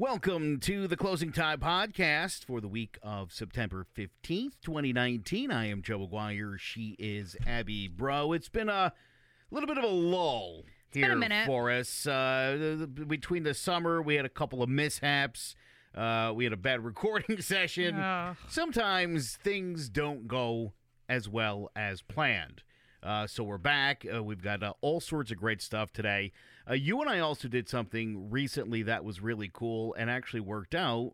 Welcome to the Closing Time podcast for the week of September 15th, 2019. I am Joe Aguirre. She is Abby Bro. It's been a little bit of a lull been a here minute. for us. Uh, between the summer, we had a couple of mishaps. Uh, we had a bad recording session. Sometimes things don't go as well as planned. Uh, so we're back. Uh, we've got uh, all sorts of great stuff today. Uh, you and I also did something recently that was really cool and actually worked out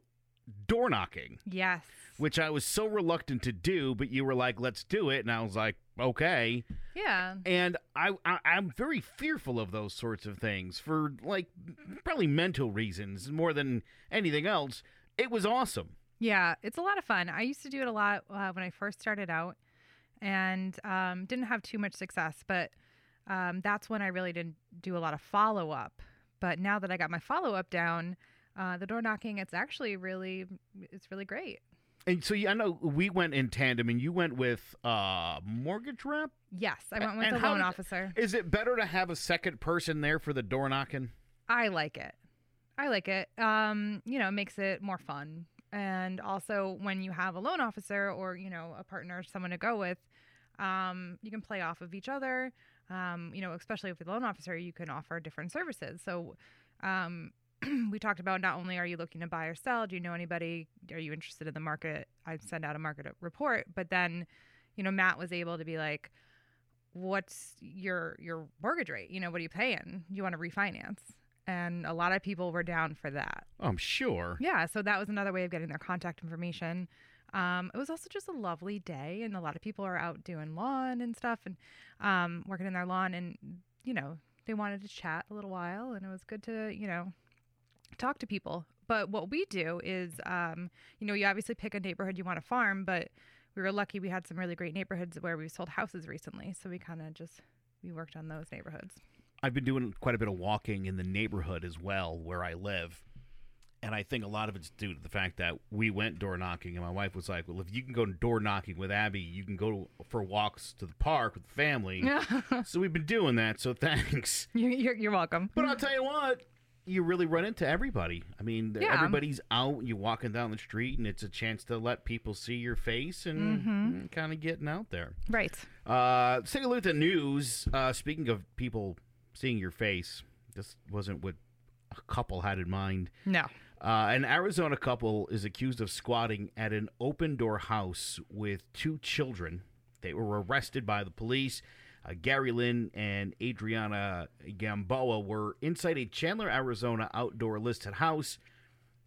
door knocking, Yes. which I was so reluctant to do, but you were like, let's do it. And I was like, okay. Yeah. And I, I I'm very fearful of those sorts of things for like probably mental reasons more than anything else. It was awesome. Yeah. It's a lot of fun. I used to do it a lot uh, when I first started out and um, didn't have too much success, but um, that's when I really didn't do a lot of follow up. But now that I got my follow up down, uh, the door knocking, it's actually really, it's really great. And so yeah, I know we went in tandem, and you went with uh mortgage rep. Yes. I went with And the loan did- officer. Is it better to have a second person there for the door knocking? I like it. I like it. Um, you know, it makes it more fun. And also when you have a loan officer or, you know, a partner, someone to go with, um, you can play off of each other. Um, you know, especially with the loan officer, you can offer different services. So um we talked about not only are you looking to buy or sell, do you know anybody? Are you interested in the market? I send out a market report, but then, you know, Matt was able to be like, what's your your mortgage rate? You know, what are you paying? You want to refinance? And a lot of people were down for that. Oh, I'm sure. Yeah, so that was another way of getting their contact information. Um, it was also just a lovely day, and a lot of people are out doing lawn and stuff, and um, working in their lawn, and you know they wanted to chat a little while, and it was good to you know talk to people. But what we do is, um, you know, you obviously pick a neighborhood you want to farm, but we were lucky we had some really great neighborhoods where we sold houses recently, so we kind of just we worked on those neighborhoods. I've been doing quite a bit of walking in the neighborhood as well where I live. And I think a lot of it's due to the fact that we went door knocking, and my wife was like, "Well, if you can go door knocking with Abby, you can go for walks to the park with the family." so we've been doing that. So thanks. you're, you're, you're welcome. But I'll tell you what, you really run into everybody. I mean, Yeah. everybody's out. You're walking down the street, and it's a chance to let people see your face and Mm-hmm. kind of getting out there. Right. Uh, let's take a look at the news. Uh, speaking of people seeing your face, this wasn't what a couple had in mind. No. Uh, an Arizona couple is accused of squatting at an Opendoor house with two children. They were arrested by the police. Uh, Gary Lynn and Adriana Gamboa were inside a Chandler, Arizona Opendoor listed house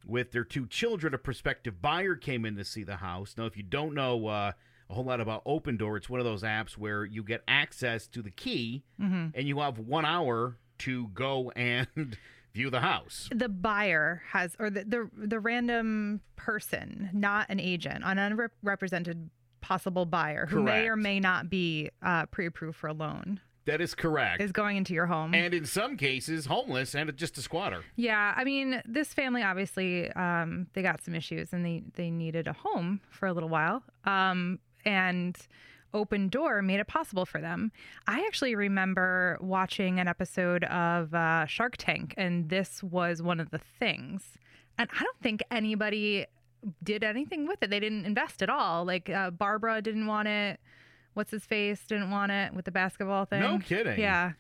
with their two children. A prospective buyer came in to see the house. Now, if you don't know uh, a whole lot about Opendoor, it's one of those apps where you get access to the key Mm-hmm. and you have one hour to go and view the house. the buyer has or the, the the random person not an agent an unrepresented possible buyer who may or may not be uh, pre-approved for a loan That is correct. is going into your home and in some cases, homeless and just a squatter. yeah i mean this family obviously um, they got some issues and they they needed a home for a little while um, and Opendoor made it possible for them. I actually remember watching an episode of uh, shark tank and this was one of the things. And i don't think anybody did anything with it. They didn't invest at all. Like uh, barbara didn't want it. What's his face didn't want it with the basketball thing. No kidding. yeah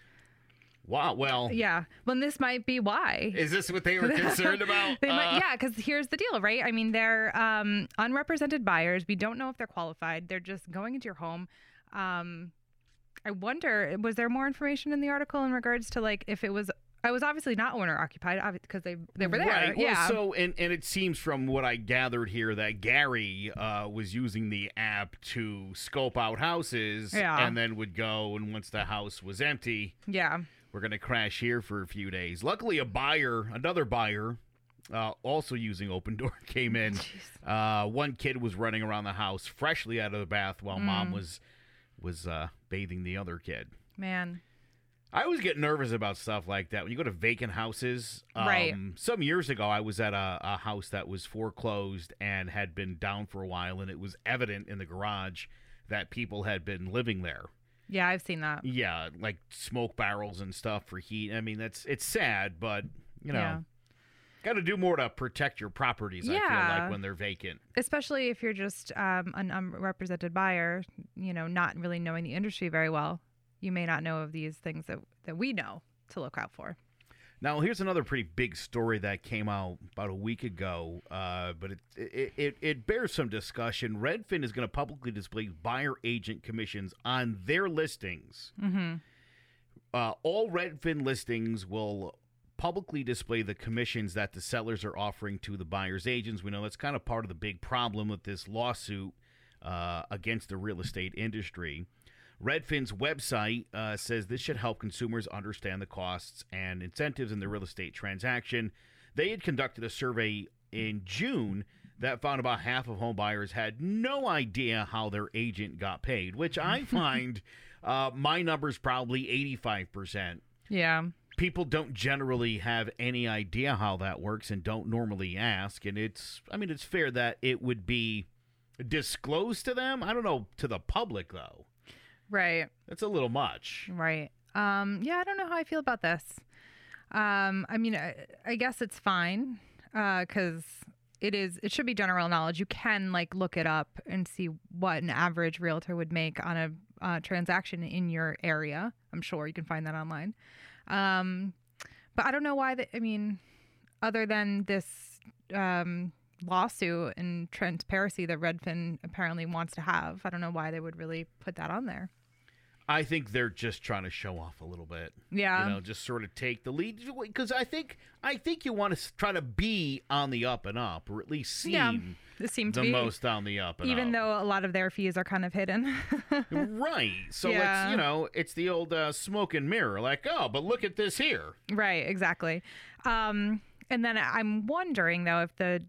Wow. Well, yeah well this might be why is this what they were concerned about? they might, Uh, yeah, because here's the deal, right? I mean, they're um, unrepresented buyers. We don't know if they're qualified. They're just going into your home. Um, I wonder, was there more information in the article in regards to like if it was? I was obviously not owner occupied because they they were there. Right. Well, yeah. so, and, and it seems from what I gathered here that Gary uh, was using the app to scope out houses Yeah. and then would go, and once the house was empty, yeah. We're going to crash here for a few days. Luckily, a buyer, another buyer, uh, also using Opendoor, came in. Uh, one kid was running around the house freshly out of the bath while Mm. mom was was uh, bathing the other kid. Man. I always get nervous about stuff like that when you go to vacant houses. Um, Right. Some years ago, I was at a, a house that was foreclosed and had been down for a while, and it was evident in the garage that people had been living there. Yeah, I've seen that. Yeah, like smoke barrels and stuff for heat. I mean, that's it's sad, but you know, Yeah. got to do more to protect your properties. I feel like when they're vacant. especially if you're just um, an unrepresented buyer, you know, not really knowing the industry very well. You may not know of these things that that we know to look out for. Now, here's another pretty big story that came out about a week ago, uh, but it, it, it, it bears some discussion. Redfin is going to publicly display buyer agent commissions on their listings. Mm-hmm. Uh, all Redfin listings will publicly display the commissions that the sellers are offering to the buyer's agents. We know that's kind of part of the big problem with this lawsuit uh, against the real estate industry. Redfin's website uh, says this should help consumers understand the costs and incentives in the real estate transaction. They had conducted a survey in June that found about half of home buyers had no idea how their agent got paid, which I find uh, my number's probably 85%. Yeah. People don't generally have any idea how that works and don't normally ask. And it's, I mean, it's fair that it would be disclosed to them. I don't know, to the public, though. Right. It's a little much. Right. Um, yeah, I don't know how I feel about this. Um, I mean, I, I guess it's fine because it is. It should be general knowledge. You can like look it up and see what an average realtor would make on a uh, transaction in your area. I'm sure you can find that online. Um, but I don't know why. That I mean, other than this um, lawsuit and transparency that Redfin apparently wants to have, I don't know why they would really put that on there. I think they're just trying to show off a little bit. Yeah. You know, just sort of take the lead because I think I think you want to try to be on the up and up, or at least seem Yeah, to the be most on the up and even up. though a lot of their fees are kind of hidden. right. So Yeah. it's you know it's the old uh, smoke and mirror. Like, oh, but look at this here. right, exactly. Um, and then I'm wondering though if the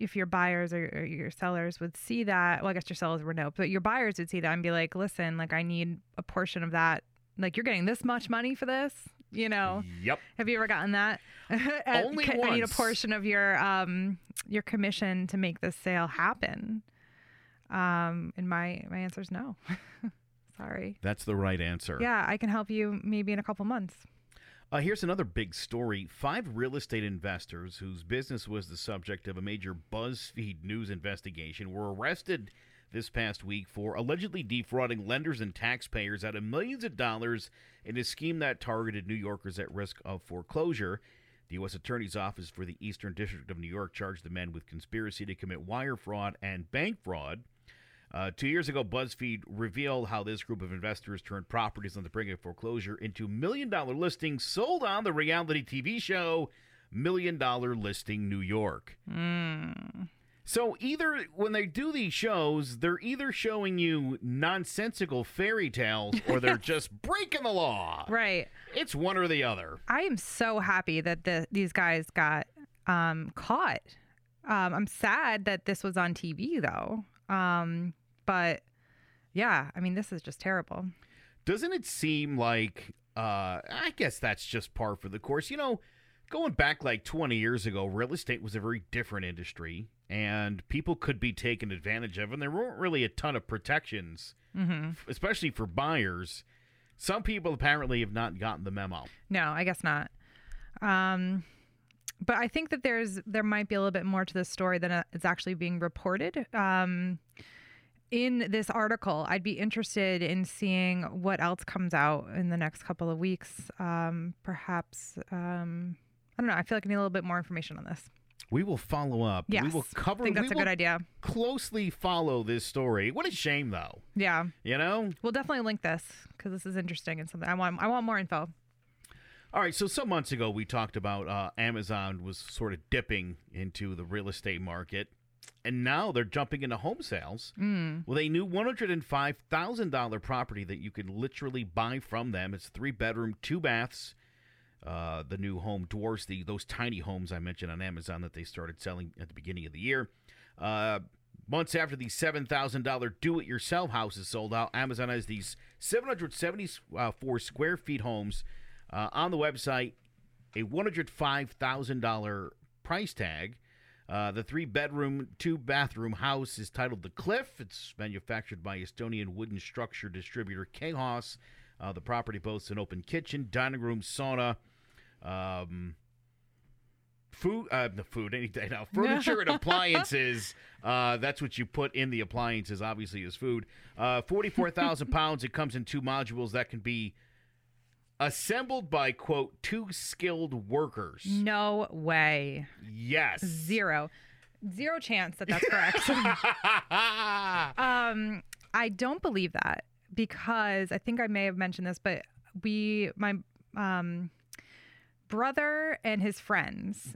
if your buyers or, or your sellers would see that. Well, I guess your sellers were no, but your buyers would see that and be like, "Listen, like I need a portion of that. Like you're getting this much money for this." You know, Yep. have you ever gotten that? Only ca- I need a portion of your um your commission to make this sale happen. Um, and my my answer is no. Sorry. That's the right answer. Yeah, I can help you maybe in a couple months. Uh, here's another big story. Five real estate investors whose business was the subject of a major BuzzFeed news investigation were arrested this past week for allegedly defrauding lenders and taxpayers out of millions of dollars in a scheme that targeted New Yorkers at risk of foreclosure. The U.S. Attorney's Office for the Eastern District of New York charged the men with conspiracy to commit wire fraud and bank fraud. Uh, two years ago, BuzzFeed revealed how this group of investors turned properties on the brink of foreclosure into million dollar listings sold on the reality TV show Million Dollar Listing New York. So, either when they do these shows, they're either showing you nonsensical fairy tales or they're just breaking the law. Right. It's one or the other. I am so happy that the, these guys got um, caught. Um, I'm sad that this was on TV though. Um, but yeah, I mean, this is just terrible. Doesn't it seem like uh I guess that's just par for the course. You know, going back like 20 years ago, real estate was a very different industry and people could be taken advantage of and there weren't really a ton of protections, mm-hmm. especially for buyers. Some people apparently have not gotten the memo. No, I guess not. Um, but I think that there's there might be a little bit more to the story than it's actually being reported. Um, in this article, I'd be interested in seeing what else comes out in the next couple of weeks. Um, perhaps um, I don't know. I feel like I need a little bit more information on this. We will follow up. Yes, we will cover I think that's we a good idea. closely follow this story. What a shame though. Yeah, You know? we'll definitely link this because this is interesting and something I want. I want more info. All right, so some months ago we talked about uh, Amazon was sort of dipping into the real estate market, and now they're jumping into home sales Mm. with a new one hundred and five thousand dollar property that you can literally buy from them. It's three bedroom, two baths. Uh, the new home dwarfs the those tiny homes I mentioned on Amazon that they started selling at the beginning of the year. Uh, months after the seven thousand dollar do it yourself houses sold out, Amazon has these seven hundred seventy four square feet homes uh, on the website. A one hundred five thousand dollar price tag. Uh, the three bedroom, two bathroom house is titled The Cliff. It's manufactured by Estonian wooden structure distributor Kehos. Uh, the property boasts an open kitchen, dining room, sauna, um, food, uh, the food any day now. Furniture and appliances. Uh, that's what you put in the appliances. Obviously, is food. Uh, Forty-four thousand pounds. It comes in two modules that can be assembled by quote two skilled workers. No way. Yes. Zero. Zero chance that that's correct. um, I don't believe that because I think I may have mentioned this, but we, my um, brother and his friends,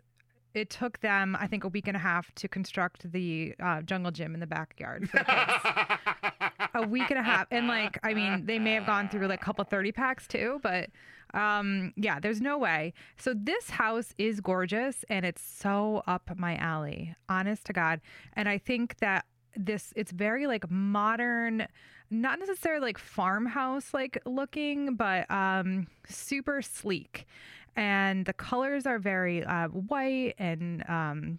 it took them, I think, a week and a half to construct the uh, jungle gym in the backyard for the. a week and a half, and like, I mean, they may have gone through like a couple thirty packs too, but um, yeah, there's no way. So this house is gorgeous, and it's so up my alley, honest to God. And I think that this it's very like modern not necessarily like farmhouse like looking but um super sleek and the colors are very uh, white and um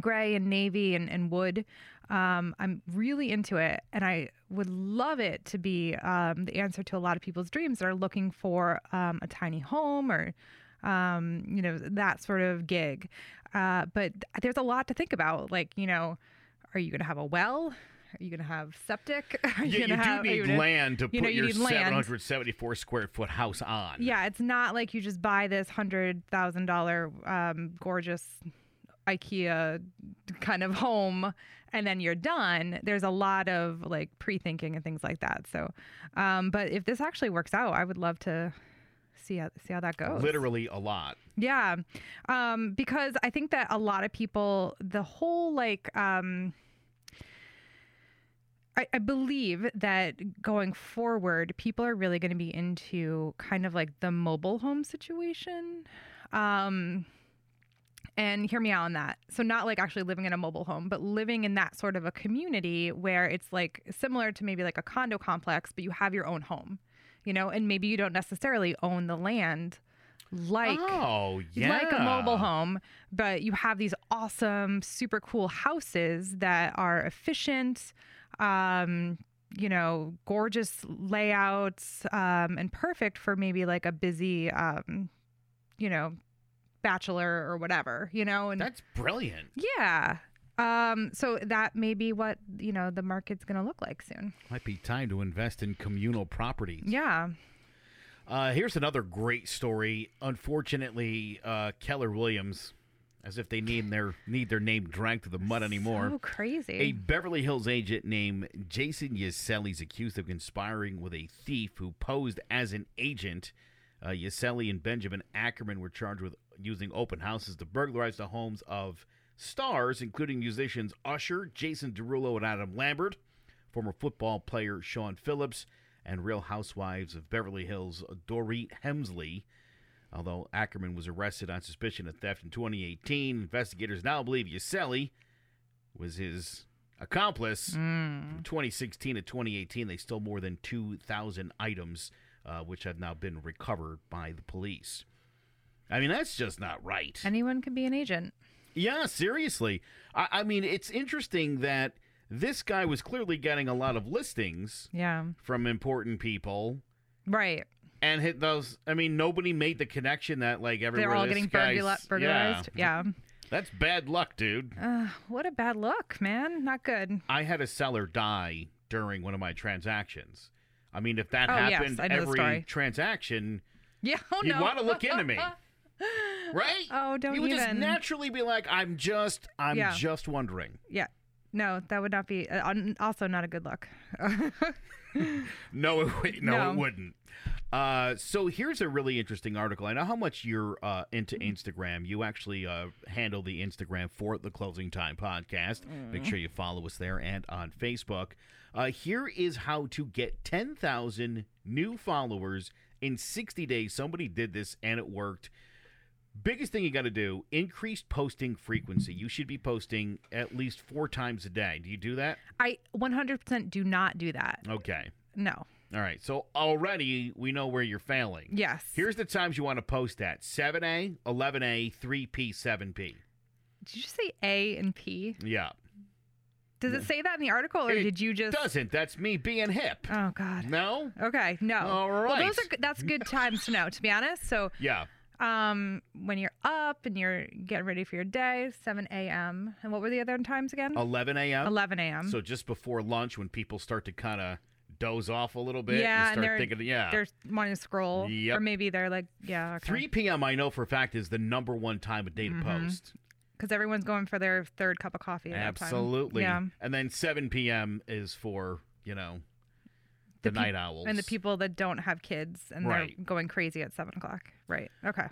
gray and navy and, and wood um, i'm really into it and i would love it to be um, the answer to a lot of people's dreams that are looking for um, a tiny home or um, you know that sort of gig uh, but there's a lot to think about like you know are you going to have a well? Are you going to have septic? Are Yeah, you, gonna do need you gonna- land to you put know, you your need land. 774 square foot house on. Yeah, it's not like you just buy this hundred thousand dollar um, gorgeous IKEA kind of home and then you're done. There's a lot of like pre thinking and things like that. So, um, but if this actually works out, I would love to see how see how that goes. Literally a lot. Yeah. Um, because I think that a lot of people, the whole like, um, I, I believe that going forward, people are really going to be into kind of like the mobile home situation. Um, and hear me out on that. So, not like actually living in a mobile home, but living in that sort of a community where it's like similar to maybe like a condo complex, but you have your own home, you know, and maybe you don't necessarily own the land like oh, yeah. like a mobile home, but you have these awesome, super cool houses that are efficient, um, you know, gorgeous layouts, um, and perfect for maybe like a busy, um, you know, bachelor or whatever, you know, and That's brilliant. yeah. Um, so that may be what, you know, the market's going to look like soon. Might be time to invest in communal properties. Yeah. Uh, here's another great story. Unfortunately, uh, Keller Williams, as if they need their need their name dragged to the mud anymore. So crazy. A Beverly Hills agent named Jason Yaselli is accused of conspiring with a thief who posed as an agent. Uh, Yaselli and Benjamin Ackerman were charged with using open houses to burglarize the homes of stars, including musicians Usher, Jason Derulo, and Adam Lambert, former football player Shaun Phillips, and Real Housewives of Beverly Hills Dorit Kemsley. Although Ackerman was arrested on suspicion of theft in 2018, investigators now believe Yaselli was his accomplice. From 2016 to 2018, they stole more than 2,000 items, uh, which have now been recovered by the police. I mean, that's just not right. Anyone can be an agent. Yeah, seriously. I, I mean, it's interesting that this guy was clearly getting a lot of listings Yeah. from important people. Right. And hit those. I mean, nobody made the connection that like everywhere They're all getting burgula- burglarized. Yeah, yeah. that's bad luck, dude. Uh, what a bad look, man. Not good. I had a seller die during one of my transactions. I mean, if that Oh, happened the every transaction, Yeah. Oh you'd no. want to look into me, right? Oh, don't You would just naturally be like, "I'm just, I'm Yeah. just wondering." yeah. No, that would not be. Uh, un- also, not a good look. No, it, would- no, No. it wouldn't. Uh, so here's a really interesting article. I know how much you're uh, into Mm-hmm. Instagram. You actually uh, handle the Instagram for the Closing Time podcast. Make sure you follow us there and on Facebook. Uh, here is how to get 10,000 new followers in 60 days. Somebody did this and it worked. Biggest thing you got to do: increased posting frequency. You should be posting at least four times a day. Do you do that? I 100% do not do that. Okay. No. All right. So already we know where you're failing. Yes. Here's the times you want to post at 7A, 11A, 3P, 7P. Did you just say A and P? Yeah. Does it say that in the article, or It did you just? Doesn't. That's me being hip. Oh God. No? Okay. No. All Well, those are that's good times to know. To be honest, so Yeah. Um, when you're up and you're getting ready for your day, 7 a.m. And what were the other times again? 11 a.m. 11 a.m. So just before lunch, when people start to kind of doze off a little bit, Yeah, and start they're- thinking, yeah. They're wanting to scroll, Yep. or maybe they're like, yeah, okay. 3 p.m. I know for a fact is the number one time of day to Mhm. post. because everyone's going for their third cup of coffee. At that time. Absolutely. Yeah. And then 7 p.m. is for, you know, the, The peop- night owls. And the people that don't have kids and Right. they're going crazy at seven o'clock. Right. Okay.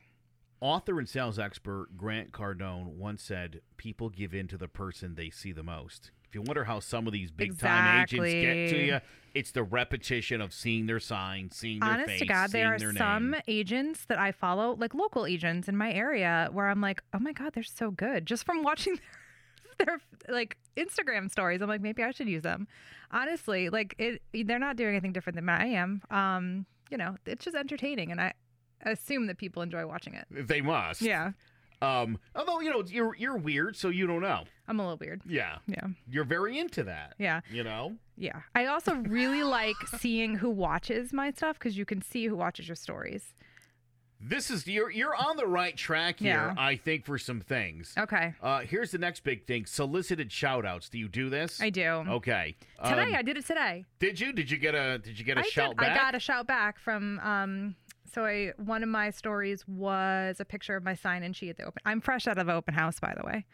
Author and sales expert Grant Cardone once said, People give in to the person they see the most. If you wonder how some of these big time agents get to you, it's the repetition of seeing their sign, seeing their Honest face, to God, there are some name. agents that I follow, like local agents in my area, where I'm like, oh my God, they're so good. Just from watching their, their like Instagram stories, I'm like, maybe I should use them. Honestly, like it, they're not doing anything different than I am. Um, you know, it's just entertaining, and I assume that people enjoy watching it. They must. Yeah, Um, although you know you're you're weird, so you don't know. I'm a little weird. Yeah, Yeah, you're very into that. yeah. You know. Yeah. I also really like seeing who watches my stuff because you can see who watches your stories. This is you're you're on the right track here, Yeah. I think, for some things. Okay. Uh, here's the next big thing: solicited shout outs. Do you do this? I do. Okay. Today, Um, I did it today. did you? Did you get a Did you get a I shout did. back? I got a shout back from. Um, so I one of my stories was a picture of my sign and sheet at the open. I'm fresh out of open house, by the way.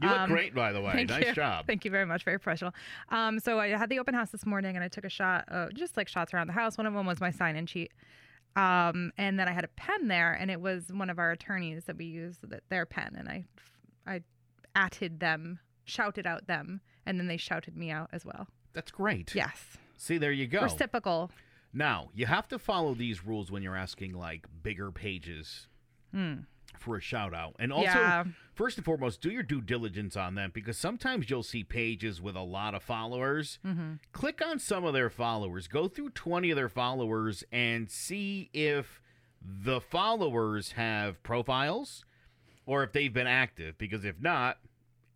you look um, great, by the way. Thank nice you. job. Thank you very much. Very professional. Um, so I had the open house this morning and I took a shot, uh, just like shots around the house. One of them was my sign and sheet. Um, and then I had a pen there and it was one of our attorneys that we used their pen. And I, I atted them, shouted out them, and then they shouted me out as well. That's great. Yes. See, there you go. Reciprocal. Now you have to follow these rules when you're asking like bigger pages for a shout out, and also Yeah. first and foremost, do your due diligence on them because sometimes you'll see pages with a lot of followers. Mm-hmm. Click on some of their followers, go through 20 of their followers, and see if the followers have profiles or if they've been active. Because if not,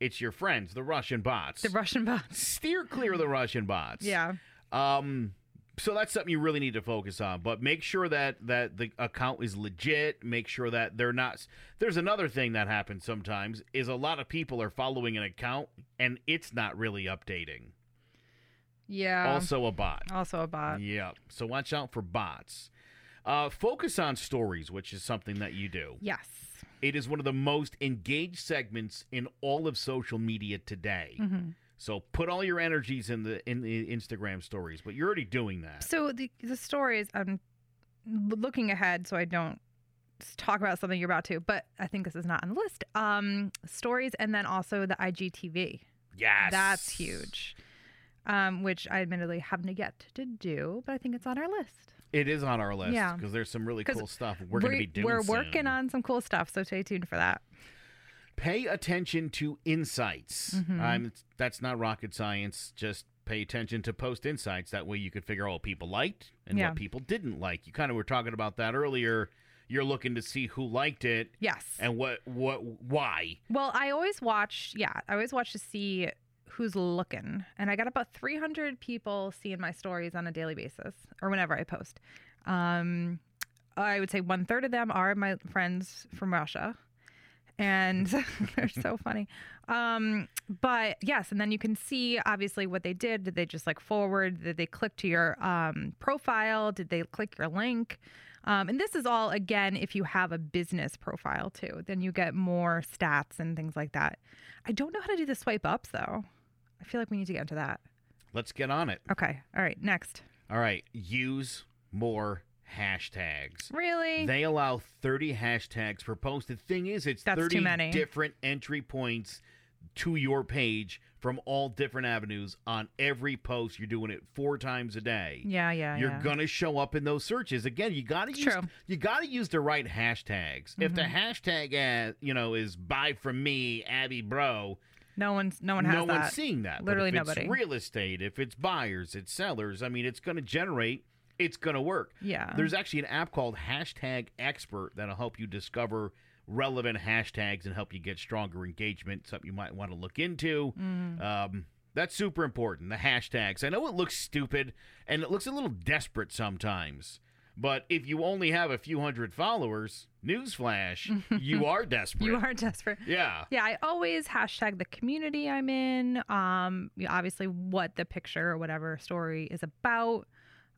it's your friends, the Russian bots. The Russian bots. Steer clear of the Russian bots. Yeah. Um, so that's something you really need to focus on. But make sure that that the account is legit. Make sure that they're not. There's another thing that happens sometimes is a lot of people are following an account and it's not really updating. Yeah. also a bot. Also a bot. Yeah. So watch out for bots. Uh, focus on stories, which is something that you do. Yes. It is one of the most engaged segments in all of social media today. Mm-hmm. So put all your energies in the in the Instagram stories, but you're already doing that. So the the stories I'm looking ahead, so I don't talk about something you're about to. But I think this is not on the list. Um, stories, and then also the IGTV. Yes. That's huge. Um, which I admittedly haven't yet to do, but I think it's on our list. It is on our list Yeah. because there's some really cool stuff we're going to be doing. We're soon. working on some cool stuff, so stay tuned for that. Pay attention to insights. Mhm. Um, that's not rocket science. Just pay attention to post insights. That way you could figure out what people liked and Yeah. what people didn't like. You kind of were talking about that earlier. You're looking to see who liked it Yes. and what what why. Well, I always watch, yeah, I always watch to see who's looking. And I got about 300 people seeing my stories on a daily basis or whenever I post. Um, I would say one third of them are my friends from Russia. And they're so funny. Um, but yes, and then you can see obviously what they did. Did they just like forward? Did they click to your um, profile? Did they click your link? Um, and this is all, again, if you have a business profile too, then you get more stats and things like that. I don't know how to do the swipe ups though. I feel like we need to get into that. Let's get on it. Okay. All right. Next. All right. Use more hashtags. Really? They allow 30 hashtags per post. The thing is, it's That's 30 many. different entry points to your page from all different avenues on every post. You're doing it four times a day. yeah. Yeah. You're yeah. gonna show up in those searches again. You gotta It's use true. you gotta use the right hashtags. If the Mm-hmm. hashtag you know is buy from me Abby Bro, no one's no one has no that. one's seeing that. Literally nobody. It's real estate. If it's buyers, it's sellers. I mean, it's gonna generate. It's gonna work. yeah. There's actually an app called Hashtag Expert that'll help you discover relevant hashtags and help you get stronger engagement. Something you might want to look into. Mm. Um, that's super important. The hashtags. I know it looks stupid and it looks a little desperate sometimes, But if you only have a few hundred followers, newsflash, you are desperate. You are desperate. Yeah. Yeah, I always hashtag the community I'm in. Um, obviously, what the picture or whatever story is about.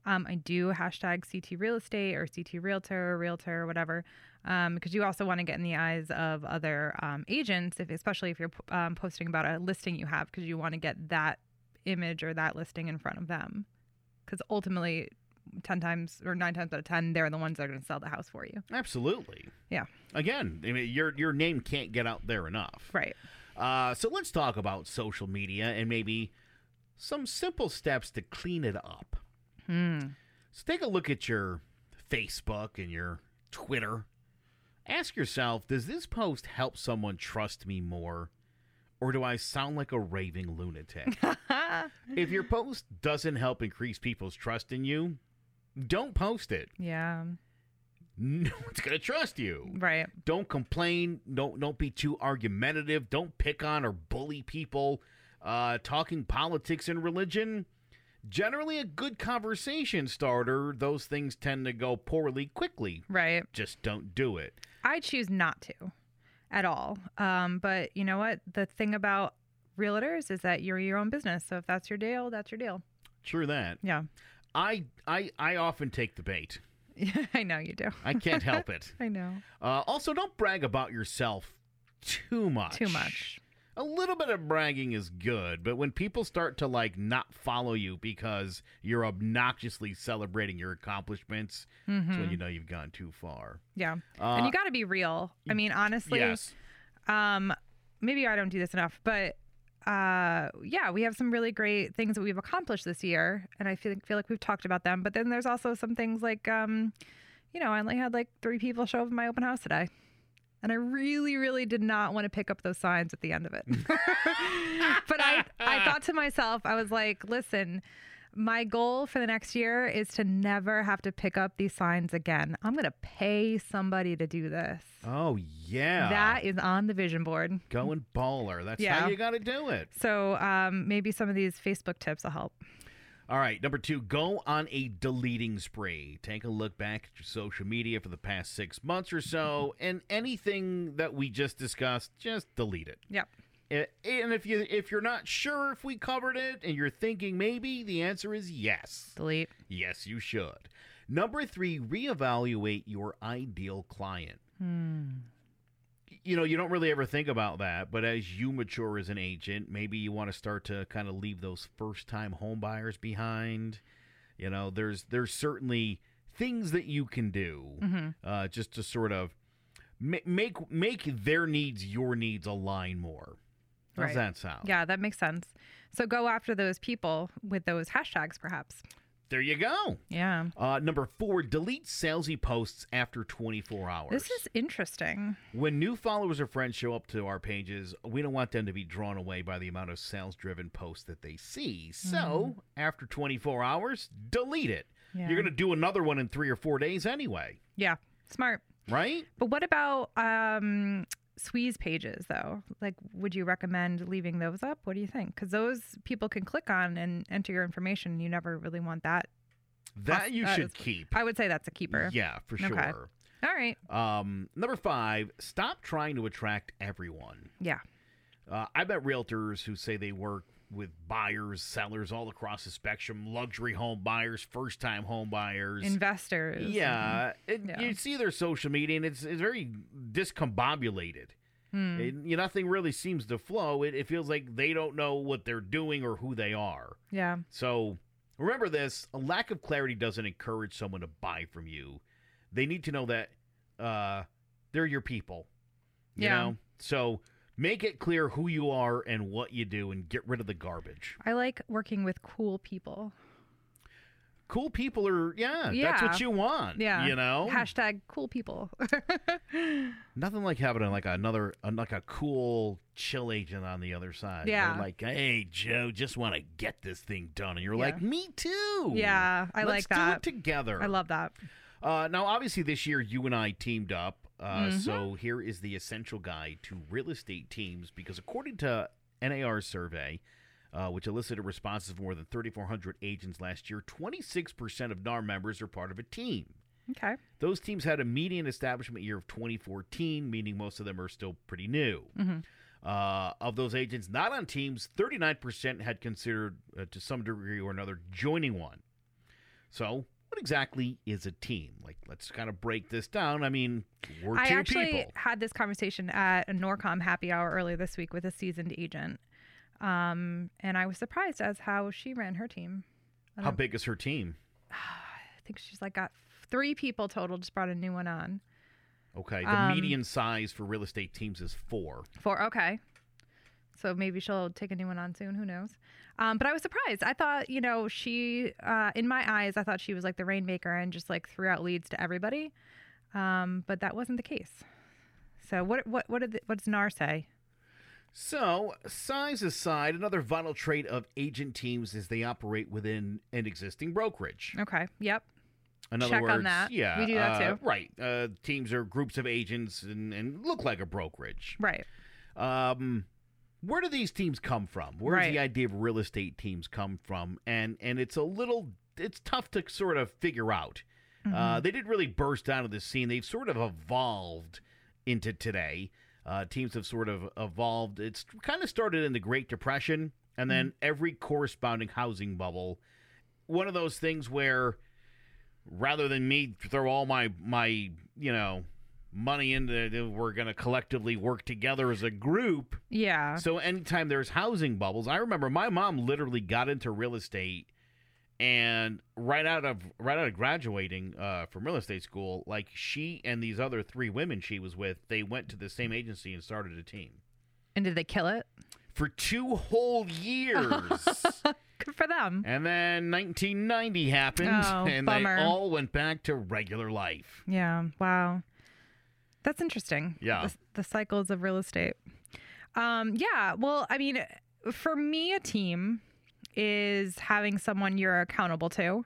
Um, I do hashtag CT real estate or CT realtor or realtor or whatever, um, because you also want to get in the eyes of other um, agents, if especially if you're um, posting about a listing you have, because you want to get that image or that listing in front of them, because ultimately. 10 times or 9 times out of 10 they're the ones that are going to sell the house for you. Absolutely. Yeah. Again, I mean, your your name can't get out there enough. Right. Uh, so let's talk about social media and maybe some simple steps to clean it up. Hmm. So take a look at your Facebook and your Twitter. Ask yourself, does this post help someone trust me more? Or do I sound like a raving lunatic? if your post doesn't help increase people's trust in you, don't post it. yeah. No one's going to trust you. Right. Don't complain. Don't don't be too argumentative. Don't pick on or bully people. Uh, talking politics and religion, generally a good conversation starter. Those things tend to go poorly quickly. Right. Just don't do it. I choose not to at all. Um, but you know what? The thing about realtors is that you're your own business. So if that's your deal, that's your deal. True that. Yeah. I I I often take the bait. I know you do. I can't help it. I know. Uh, also, don't brag about yourself too much. Too much. A little bit of bragging is good, but when people start to like not follow you because you're obnoxiously celebrating your accomplishments, that's when Mhm. you know you've gone too far. Yeah. Uh, and you got to be real. I mean, honestly, yes, um, maybe I don't do this enough, but uh, yeah, we have some really great things that we've accomplished this year, and I feel feel like we've talked about them. But then there's also some things like, um, you know, I only had like three people show up at my open house today. And I really, really did not want to pick up those signs at the end of it. but I, I thought to myself, I was like, listen, my goal for the next year is to never have to pick up these signs again. I'm going to pay somebody to do this. Oh yeah, That is on the vision board. going baller. That's Yeah. how you got to do it. So um, maybe some of these Facebook tips will help. All right, number two, go on a deleting spree. Take a look back at your social media for the past six months or so, and anything that we just discussed, just delete it. Yep. And if you if you're not sure if we covered it, and you're thinking maybe, the answer is yes. Delete. Yes, you should. Number three, reevaluate your ideal client. Hmm. You know, you don't really ever think about that, but as you mature as an agent, maybe you want to start to kind of leave those first-time home buyers behind. You know, there's there's certainly things that you can do Mhm. uh, just to sort of ma- make make their needs your needs align more. How's Right. that sound? Yeah, that makes sense. So go after those people with those hashtags, perhaps. There you go. Yeah. Uh, number four, delete salesy posts after 24 hours. This is interesting. When new followers or friends show up to our pages, we don't want them to be drawn away by the amount of sales driven posts that they see. So, after 24 hours, delete it. Yeah. You're going to do another one in three or four days anyway, Yeah. Smart. right? But what about um, squeeze pages, though? Like, would you recommend leaving those up? What do you think? Because those people can click on and enter your information. You never really want that. That you that should is- keep. I would say that's a keeper. Yeah, for Okay. sure. All right. Um, number five, stop trying to attract everyone. Yeah. Uh, I bet realtors who say they work with buyers, sellers all across the spectrum, luxury home buyers, first time home buyers. Investors. Yeah, it, Yeah. you see their social media, and it's it's very discombobulated. Hmm. It- you nothing really seems to flow. It, it feels like they don't know what they're doing or who they are. Yeah. So remember this: a lack of clarity doesn't encourage someone to buy from you. They need to know that uh, they're your people. You Yeah. know, so make it clear who you are and what you do, and get rid of the garbage. I like working with cool people. Cool people are yeah, that's what you want. Yeah. you know, Hashtag cool people. Nothing like having like another like a cool chill agent on the other side. They're Yeah. like, hey Joe, just want to get this thing done, and you're Yeah. like, me too. yeah. I Let's like Do that. it together. I love that. Uh, now, obviously, this year you and I teamed up. Uh, Mhm. So here is the essential guide to real estate teams, because according to NAR's survey, uh, which elicited responses from more than 3,400 agents last year, 26% of NAR members are part of a team. Okay. Those teams had a median establishment year of 2014, meaning most of them are still pretty new. Mhm. Uh, of those agents not on teams, 39% had considered, uh, to some degree or another, joining one. So, what exactly is a team? Like, let's kind of break this down. I mean, we're I two actually people. had this conversation at a Norcom happy hour earlier this week with a seasoned agent. Um, and I was surprised as how she ran her team. How big is her team? I think she's like got three people total, just brought a new one on. Okay, the Um, median size for real estate teams is four. Four, okay. So maybe she'll take a new one on soon. Who knows? Um, but I was surprised. I thought, you know, she, uh, in my eyes, I thought she was like the rainmaker and just like threw out leads to everybody. Um, but that wasn't the case. So what what what did the, what does NAR say? So, size aside, another vital trait of agent teams is they operate within an existing brokerage. Okay. Yep. In other Check on words, that. yeah, We do that uh, too. Right. Uh, teams are groups of agents and, and look like a brokerage. Right. Um, where do these teams come from? Where does Right. the idea of real estate teams come from? And and it's a little, it's tough to sort of figure out. Mm-hmm. Uh, they didn't really burst out of the scene. They've sort of evolved into today. Uh, teams have sort of evolved. It's kind of started in the Great Depression, and then every corresponding housing bubble. One of those things where, rather than me throw all my my you know money into, we're going to collectively work together as a group. Yeah. So anytime there's housing bubbles, I remember my mom literally got into real estate and right out of right out of graduating uh, from real estate school, like she and these other three women she was with, they went to the same agency and started a team And did they kill it? for two whole years. Good for them. and then 1990 happened, Oh, and bummer. they all went back to regular life. Yeah. Wow. That's interesting. Yeah. The, the cycles of real estate. Um, yeah. Well, I mean, for me, a team is having someone you're accountable to,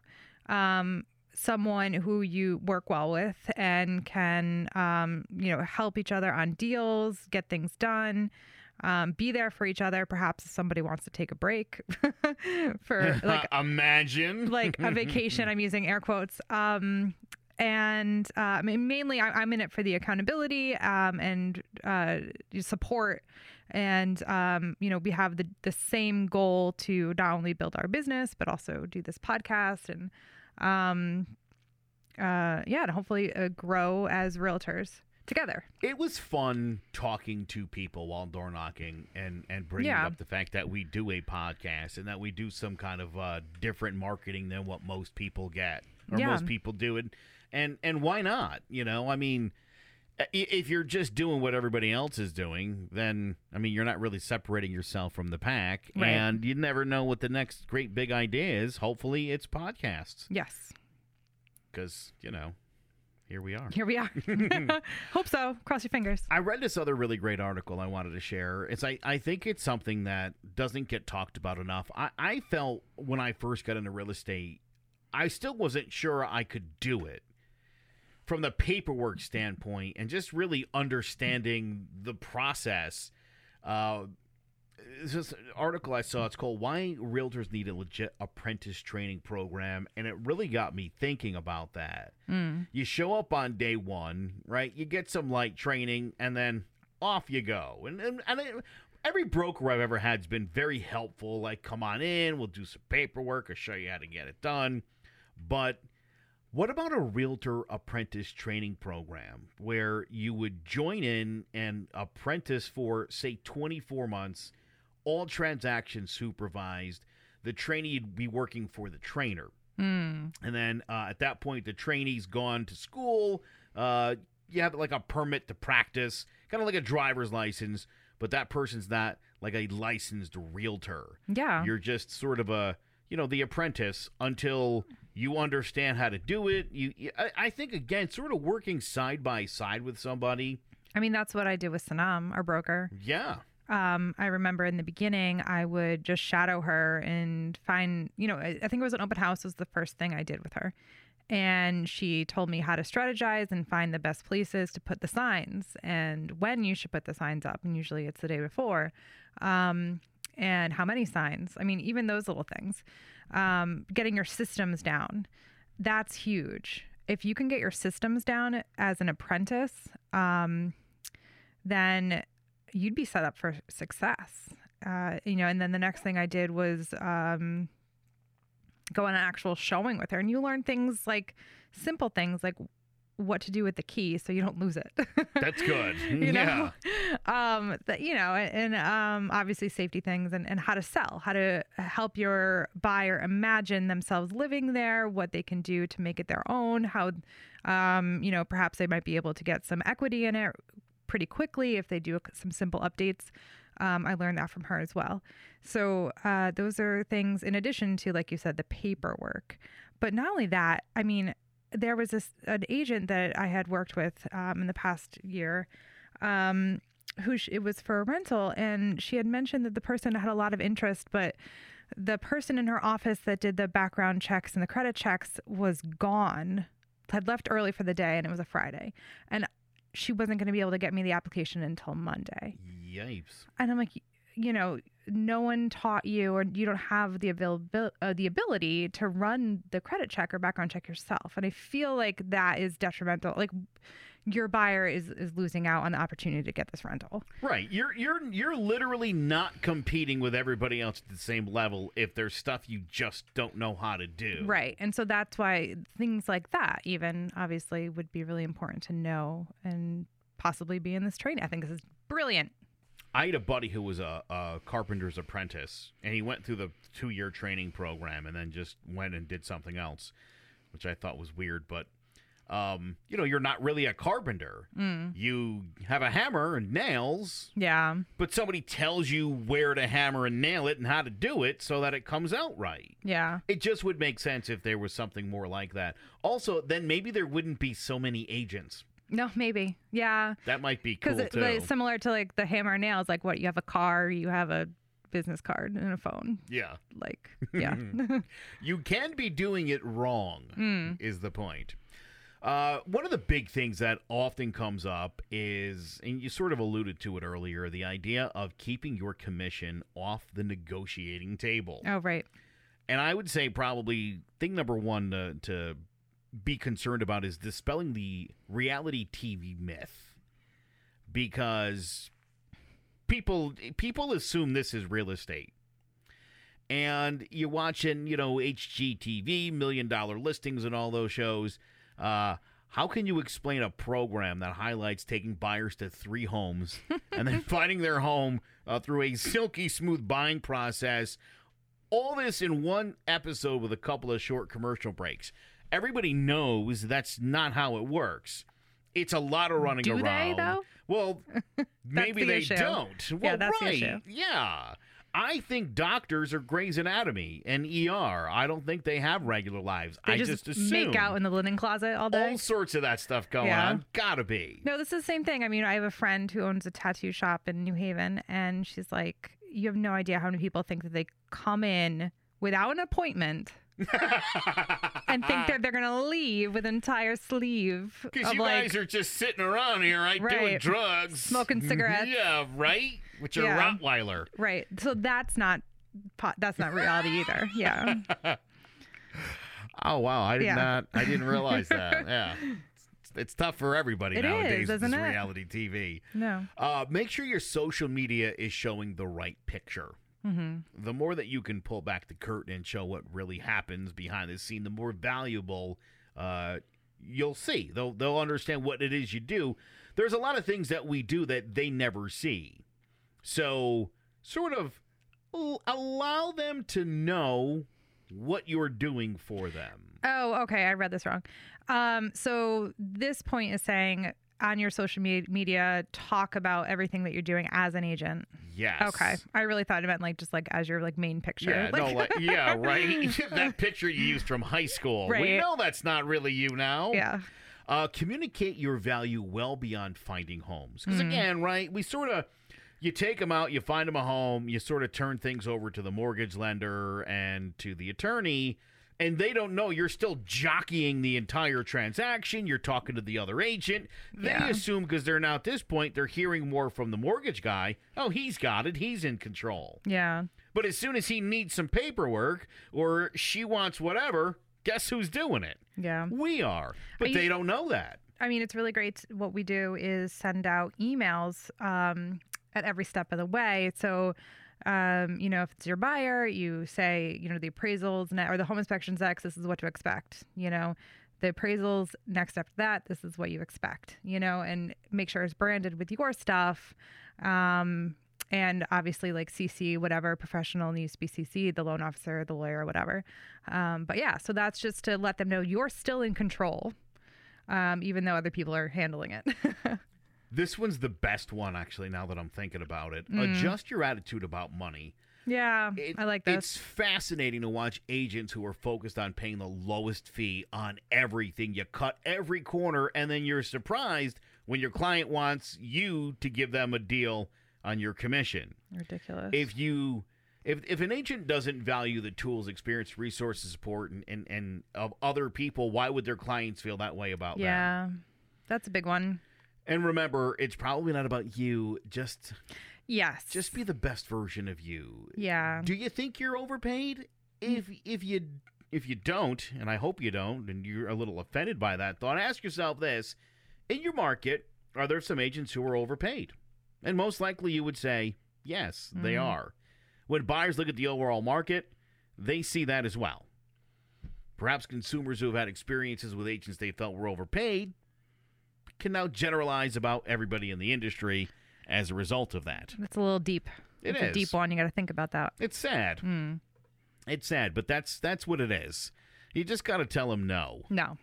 um, someone who you work well with and can, um, you know, help each other on deals, get things done. Um, be there for each other. Perhaps if somebody wants to take a break for like Imagine like a vacation. I'm using air quotes. Um, and uh, I mean, mainly I, I'm in it for the accountability um, and uh, support. And um, you know, we have the the same goal to not only build our business but also do this podcast and um, uh, yeah, and hopefully uh, grow as realtors together. It was fun talking to people while door knocking and and bringing Yeah. up the fact that we do a podcast and that we do some kind of uh, different marketing than what most people get or Yeah. most people do it. And and why not? You know, I mean, if you're just doing what everybody else is doing, then I mean, you're not really separating yourself from the pack, Right. and you never know what the next great big idea is. Hopefully, it's podcasts Yes, because you know, here we are. here we are. Hope so. Cross your fingers. I read this other really great article I wanted to share. It's I, I think it's something that doesn't get talked about enough. I, I felt when I first got into real estate, I still wasn't sure I could do it from the paperwork standpoint and just really understanding the process. Uh, this article I saw. It's called "Why Realtors Need a Legit Apprentice Training Program," and it really got me thinking about that Mm. you show up on day one, right? You get some light training, and then off you go. And and, and it, every broker I've ever had has been very helpful. Like, come on in, we'll do some paperwork, I'll show you how to get it done. But what about a realtor apprentice training program where you would join in and apprentice for, say, 24 months, all transactions supervised? The trainee would be working for the trainer. Mm. And then uh, at that point, the trainee's gone to school. Uh, you have like a permit to practice, kind of like a driver's license, but that person's not like a licensed realtor. Yeah. You're just sort of a, you know, the apprentice until you understand how to do it. You, I, I think again, sort of working side by side with somebody. I mean, that's what I did with Sanam, our broker. Yeah, um, I remember in the beginning, I would just shadow her and find, you know, I, I think it was an open house was the first thing I did with her. And she told me how to strategize and find the best places to put the signs and when you should put the signs up. And usually it's the day before. Um, and how many signs. I mean, even those little things. Um, getting your systems down. That's huge. if you can get your systems down as an apprentice, um, then you'd be set up for success. Uh, you know, and then the next thing I did was um, go on an actual showing with her, and you learn things like simple things like what to do with the key so you don't lose it. That's good. you yeah. know, um, that, you know, and um, obviously safety things and, and how to sell, how to help your buyer imagine themselves living there, what they can do to make it their own, how, um, you know, perhaps they might be able to get some equity in it pretty quickly if they do some simple updates. Um, I learned that from her as well. So uh, those are things in addition to, like you said, the paperwork. But not only that, I mean, there was this an agent that I had worked with um, in the past year, um, who sh- it was for a rental, and she had mentioned that the person had a lot of interest, but the person in her office that did the background checks and the credit checks was gone, had left early for the day, and it was a Friday, and she wasn't going to be able to get me the application until Monday. Yipes. And I'm like, you know, no one taught you, or you don't have the availability, uh, the ability to run the credit check or background check yourself. And I feel like that is detrimental. Like your buyer is is losing out on the opportunity to get this rental. Right. You're you're you're literally not competing with everybody else at the same level if there's stuff you just don't know how to do. Right. And so that's why things like that even obviously would be really important to know and possibly be in this training. I think this is brilliant. I had a buddy who was a, a carpenter's apprentice, and he went through the two year training program and then just went and did something else, which I thought was weird. But, um, you know, you're not really a carpenter. You have a hammer and nails, Yeah. but somebody tells you where to hammer and nail it and how to do it so that it comes out right. Yeah. It just would make sense if there was something more like that. Also, then maybe there wouldn't be so many agents. No, maybe. Yeah. That might be cool Because too. it's similar to like the hammer and nails, like what you have a car, you have a business card and a phone. yeah. Like, yeah. You can be doing it wrong, is the point. Uh, one of the big things that often comes up is, and you sort of alluded to it earlier, the idea of keeping your commission off the negotiating table. oh, right. And I would say probably thing number one to, to be concerned about is dispelling the reality TV myth, because people people assume this is real estate, and you're watching you know HGTV, Million Dollar Listings, and all those shows. Uh, how can you explain a program that highlights taking buyers to three homes and then finding their home uh, through a silky smooth buying process? All this in one episode with a couple of short commercial breaks. Everybody knows that's not how it works. It's a lot of running Do they, around. though? Well, maybe the they issue. don't. Well, Yeah, that's the issue. Yeah. I think doctors are Grey's Anatomy and ER. I don't think they have regular lives. They I just, just, assume make out in the linen closet all day. all sorts of that stuff going Yeah. on. Gotta be. No, this is the same thing. I mean, I have a friend who owns a tattoo shop in New Haven, and she's like, you have no idea how many people think that they come in without an appointment and think that they're going to leave with an entire sleeve Because you like, guys are just sitting around here, right, doing drugs, Smoking cigarettes. Yeah, right. With your Yeah. Rottweiler. right. So that's not that's not reality either. Yeah. Oh wow, I did Yeah. not. I didn't realize that. Yeah, it's, it's tough for everybody It nowadays. is, isn't it? reality TV. No. Uh, make sure your social media is showing the right picture. Hmm The more that you can pull back the curtain and show what really happens behind the scene, the more valuable uh, you'll see. They'll they'll understand what it is you do. There's a lot of things that we do that they never see. So sort of allow them to know what you're doing for them. Oh, okay. I read this wrong. Um, so this point is saying on your social media, talk about everything that you're doing as an agent. Yes. Okay. I really thought it meant like just like as your like main picture. Yeah, Like- no, like, yeah, right. that picture you used from high school. Right. We know that's not really you now. yeah. Uh, communicate your value well beyond finding homes. Because Mm-hmm. again, right, we sort of you take them out, you find them a home, you sort of turn things over to the mortgage lender and to the attorney, and they don't know you're still jockeying the entire transaction. You're talking to the other agent. They Yeah. assume because they're now at this point, they're hearing more from the mortgage guy. Oh, he's got it. He's in control. Yeah. But as soon as he needs some paperwork or she wants whatever, Guess who's doing it? Yeah. We are. But you- they don't know that. I mean, it's really great. What we do is send out emails um, at every step of the way. So, um, you know, if it's your buyer, you say, you know, the appraisals ne- or the home inspections next, this is what to expect. You know, the appraisals next after that, this is what you expect. You know, and make sure it's branded with your stuff. Um, and obviously, like CC, whatever professional needs to be CC, the loan officer, the lawyer, whatever. Um, but yeah, so that's just to let them know you're still in control um, even though other people are handling it. This one's the best one, actually, now that I'm thinking about it. Mm. Adjust your attitude about money. yeah, It- I like that. It's fascinating to watch agents who are focused on paying the lowest fee on everything. You cut every corner, and then you're surprised when your client wants you to give them a deal on your commission. Ridiculous. If you if if an agent doesn't value the tools, experience, resources, support, and, and, and of other people, why would their clients feel that way about them? yeah, that's a big one. And remember, it's probably not about you. Just Yes. just be the best version of you. Yeah. Do you think you're overpaid? If if you if you don't, and I hope you don't, and you're a little offended by that thought, ask yourself this: In your market, are there some agents who are overpaid? And most likely, you would say yes, they Mhm. are. When buyers look at the overall market, they see that as well. Perhaps consumers who have had experiences with agents they felt were overpaid can now generalize about everybody in the industry as a result of that. It's a little deep. It it's a deep one. You got to think about that. It's sad. Mm. It's sad, but that's that's what it is. You just got to tell them no, No.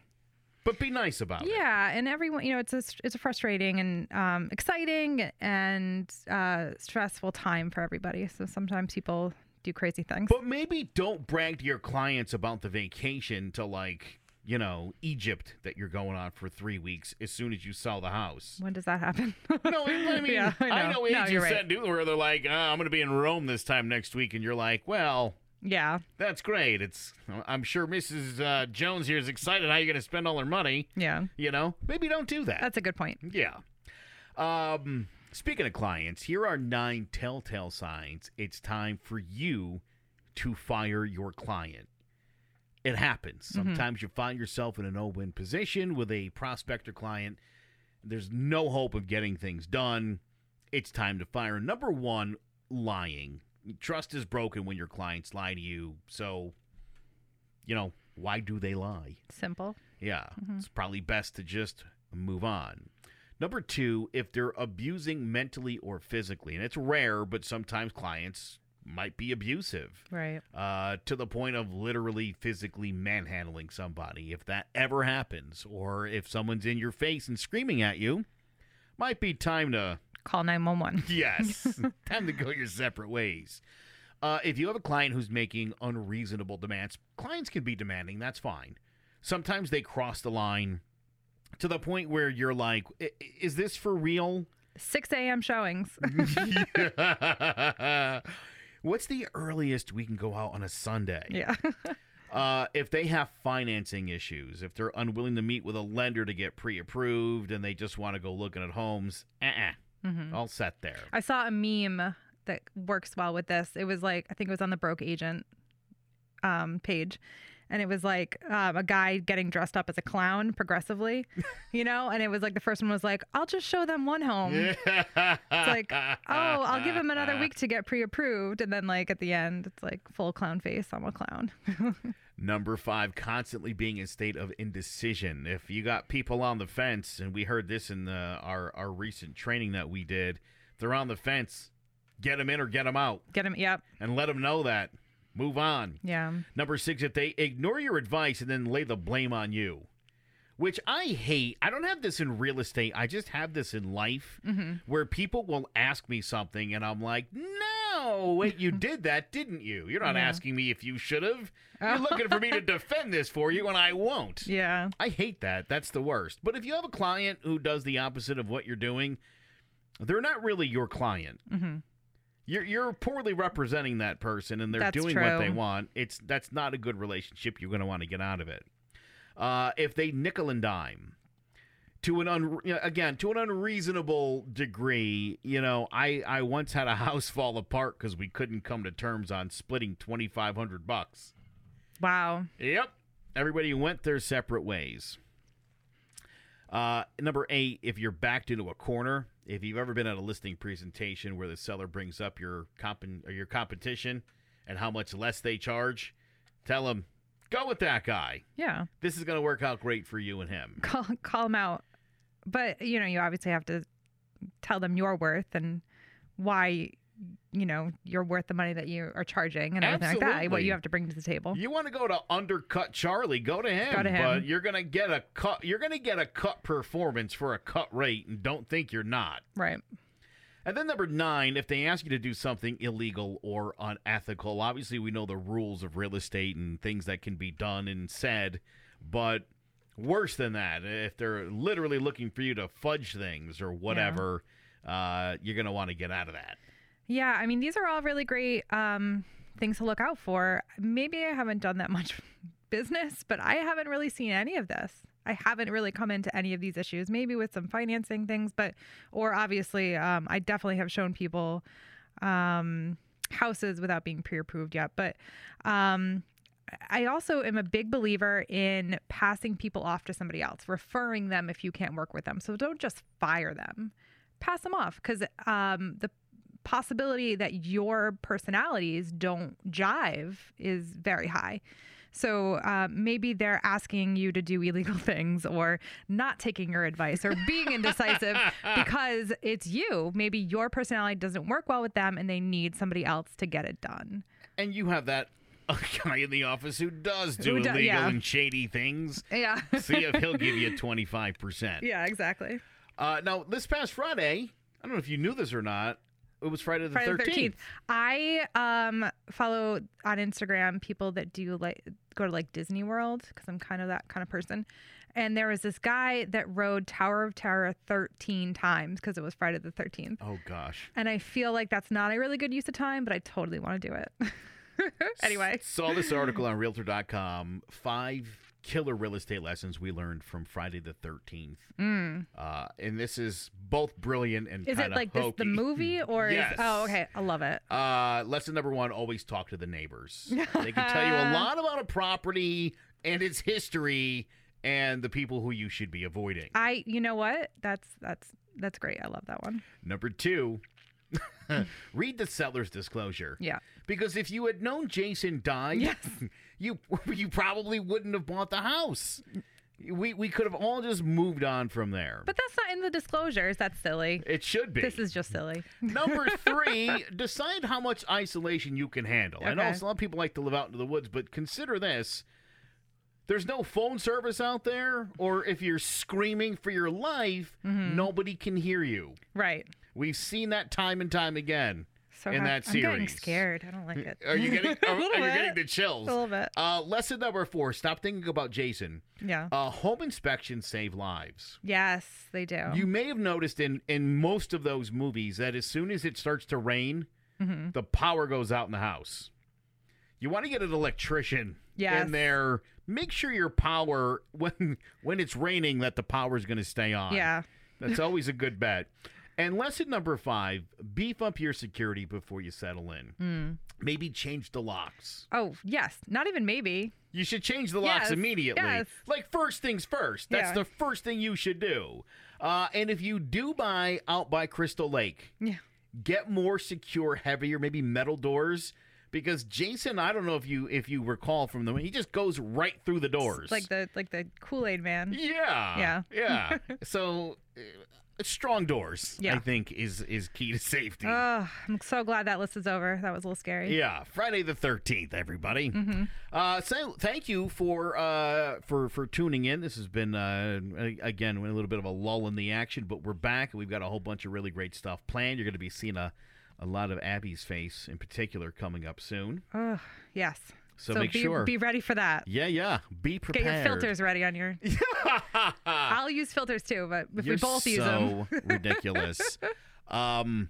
but be nice about it. Yeah, and everyone, you know, it's a it's a frustrating and um, exciting and uh, stressful time for everybody. So sometimes people do crazy things. But maybe don't brag to your clients about the vacation to like you know Egypt that you're going on for three weeks as soon as you sell the house. when does that happen? No, I mean Yeah, I I know. know No, agents you're right. that do where they're like, oh, I'm going to be in Rome this time next week, and you're like, well. yeah, That's great. It's I'm sure Mrs. Uh, Jones here is excited how you're going to spend all her money. yeah, You know, maybe don't do that. that's a good point. Yeah. Um, speaking of clients, here are nine telltale signs it's time for you to fire your client. It happens. Mm-hmm. Sometimes you find yourself in an no win position with a prospect or client. There's no hope of getting things done. It's time to fire. Number one, lying. Trust is broken when your clients lie to you. So, you know, why do they lie? Simple. Yeah, mm-hmm. it's probably best to just move on. Number two, if they're abusing mentally or physically, and it's rare, but sometimes clients might be abusive Right. uh, to the point of literally physically manhandling somebody. If that ever happens, or if someone's in your face and screaming at you, might be time to Call nine one one. Yes. Time to go your separate ways. Uh, if you have a client who's making unreasonable demands, clients can be demanding. That's fine. Sometimes they cross the line to the point where you're like, "I- is this for real? Six a.m. showings. What's the earliest we can go out on a Sunday? yeah. Uh, if they have financing issues, if they're unwilling to meet with a lender to get pre approved and they just want to go looking at homes, uh-uh. Mhm. all set there. I saw a meme that works well with this. It was like I think it was on the broke agent um, page, and it was like um, a guy getting dressed up as a clown progressively, you know. And it was like the first one was like, "I'll just show them one home." it's like, Oh, I'll give him another week to get pre-approved, and then like at the end, it's like full clown face. I'm a clown. Number five, constantly being in state of indecision. If you got people on the fence, and we heard this in the, our our recent training that we did, they're on the fence, get them in or get them out, Get them. Yep. and let them know that. Move on. Yeah. Number six, if they ignore your advice and then lay the blame on you, which I hate. I don't have this in real estate. I just have this in life hmm where people will ask me something and I'm like, no, wait, you did that, didn't you? You're not Yeah. asking me if you should have. You're looking for me to defend this for you, and I won't. Yeah. I hate that. That's the worst. But if you have a client who does the opposite of what you're doing, they're not really your client. hmm You're you're poorly representing that person, and they're That's doing what they want. It's that's not a good relationship. You're going to want to get out of it. Uh, if they nickel and dime to an un, you know, again to an unreasonable degree, you know, I I once had a house fall apart because we couldn't come to terms on splitting twenty five hundred bucks. Wow. Yep. Everybody went their separate ways. Uh, number eight, if you're backed into a corner, if you've ever been at a listing presentation where the seller brings up your comp- or your competition and how much less they charge, tell them go with that guy. Yeah. This is going to work out great for you and him. Call call them out. But, you know, you obviously have to tell them your worth and why you know you're worth the money that you are charging and everything like that. What you have to bring to the table. You want to go to undercut Charlie? Go to him. Go to him. But you're gonna get a cut. You're gonna get a cut performance for a cut rate, and don't think you're not. Right. And then number nine, if they ask you to do something illegal or unethical, obviously we know the rules of real estate and things that can be done and said, but worse than that, if they're literally looking for you to fudge things or whatever, uh, you're gonna want to get out of that. Yeah, I mean, these are all really great um, things to look out for. Maybe I haven't done that much business, but I haven't really seen any of this. I haven't really come into any of these issues, maybe with some financing things, but, or obviously, um, I definitely have shown people um, houses without being pre approved yet. But um, I also am a big believer in passing people off to somebody else, referring them if you can't work with them. So don't just fire them, pass them off because um, the possibility that your personalities don't jive is very high. So uh, maybe they're asking you to do illegal things or not taking your advice or being indecisive because it's you. Maybe your personality doesn't work well with them and they need somebody else to get it done. And you have that guy in the office who does do Who do- illegal yeah. and shady things. Yeah. See if he'll give you 25%. yeah, exactly. Uh, now, this past Friday, I don't know if you knew this or not, it was Friday the 13th. 13th. I um follow on Instagram people that do like go to like Disney World because I'm kind of that kind of person. And there was this guy that rode Tower of Terror 13 times because it was Friday the 13th. Oh, gosh. And I feel like that's not a really good use of time, but I totally want to do it. anyway, Saw this article on Realtor.com. Five killer real estate lessons we learned from Friday the 13th. Uh, and this is both brilliant and Mm. is it like this the movie or Yes. is oh okay, I love it. Uh, lesson number one: always talk to the neighbors. they can tell you a lot about a property and its history and the people who you should be avoiding. I you know what? That's that's that's great. I love that one. Number two: read the seller's disclosure. Yeah. Because if you had known Jason died, Yes. You you probably wouldn't have bought the house. We we could have all just moved on from there. But that's not in the disclosures. That's silly. it should be. This is just silly. Number three, decide how much isolation you can handle. I know Okay. a lot of people like to live out into the woods, but consider this. There's no phone service out there, or if you're screaming for your life, Mm-hmm. nobody can hear you. Right. We've seen that time and time again So in ha- that I'm getting scared. I don't like it. Are you getting? Are, are you getting the chills? A little bit. Uh, lesson number four: Stop thinking about Jason. Yeah. Uh, home inspections save lives. yes, they do. You may have noticed in in most of those movies that as soon as it starts to rain, Mm-hmm. the power goes out in the house. You want to get an electrician Yes. in there. Make sure your power when when it's raining that the power is going to stay on. yeah. That's always a good bet. And lesson number five: beef up your security before you settle in. Mm. Maybe change the locks. Oh, yes. Not even maybe. You should change the locks Yes, immediately. yes. Like first things first. That's Yeah. the first thing you should do. Uh, and if you do buy out by Crystal Lake, Yeah. get more secure, heavier, maybe metal doors. Because Jason, I don't know if you if you recall from the he just goes right through the doors. Like the like the Kool Aid man. yeah, Yeah. yeah. so uh, strong doors, Yeah. I think, is is key to safety. Oh, I'm so glad that list is over. That was a little scary. Yeah, Friday the thirteenth, everybody. Mm-hmm. Uh, so thank you for uh for for tuning in. This has been uh again a little bit of a lull in the action, but we're back and we've got a whole bunch of really great stuff planned. You're going to be seeing a a lot of Abby's face in particular coming up soon. Oh, yes. So make be, sure. be ready for that. Yeah, yeah. Be prepared. Get your filters ready on your. I'll use filters too, but if You're we both use them. so ridiculous. Um,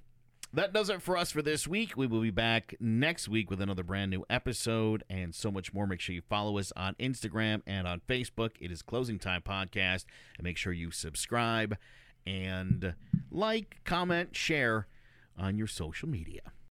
that does it for us for this week. We will be back next week with another brand new episode and so much more. Make sure you follow us on Instagram and on Facebook. It is Closing Time Podcast. And make sure you subscribe and like, comment, share on your social media.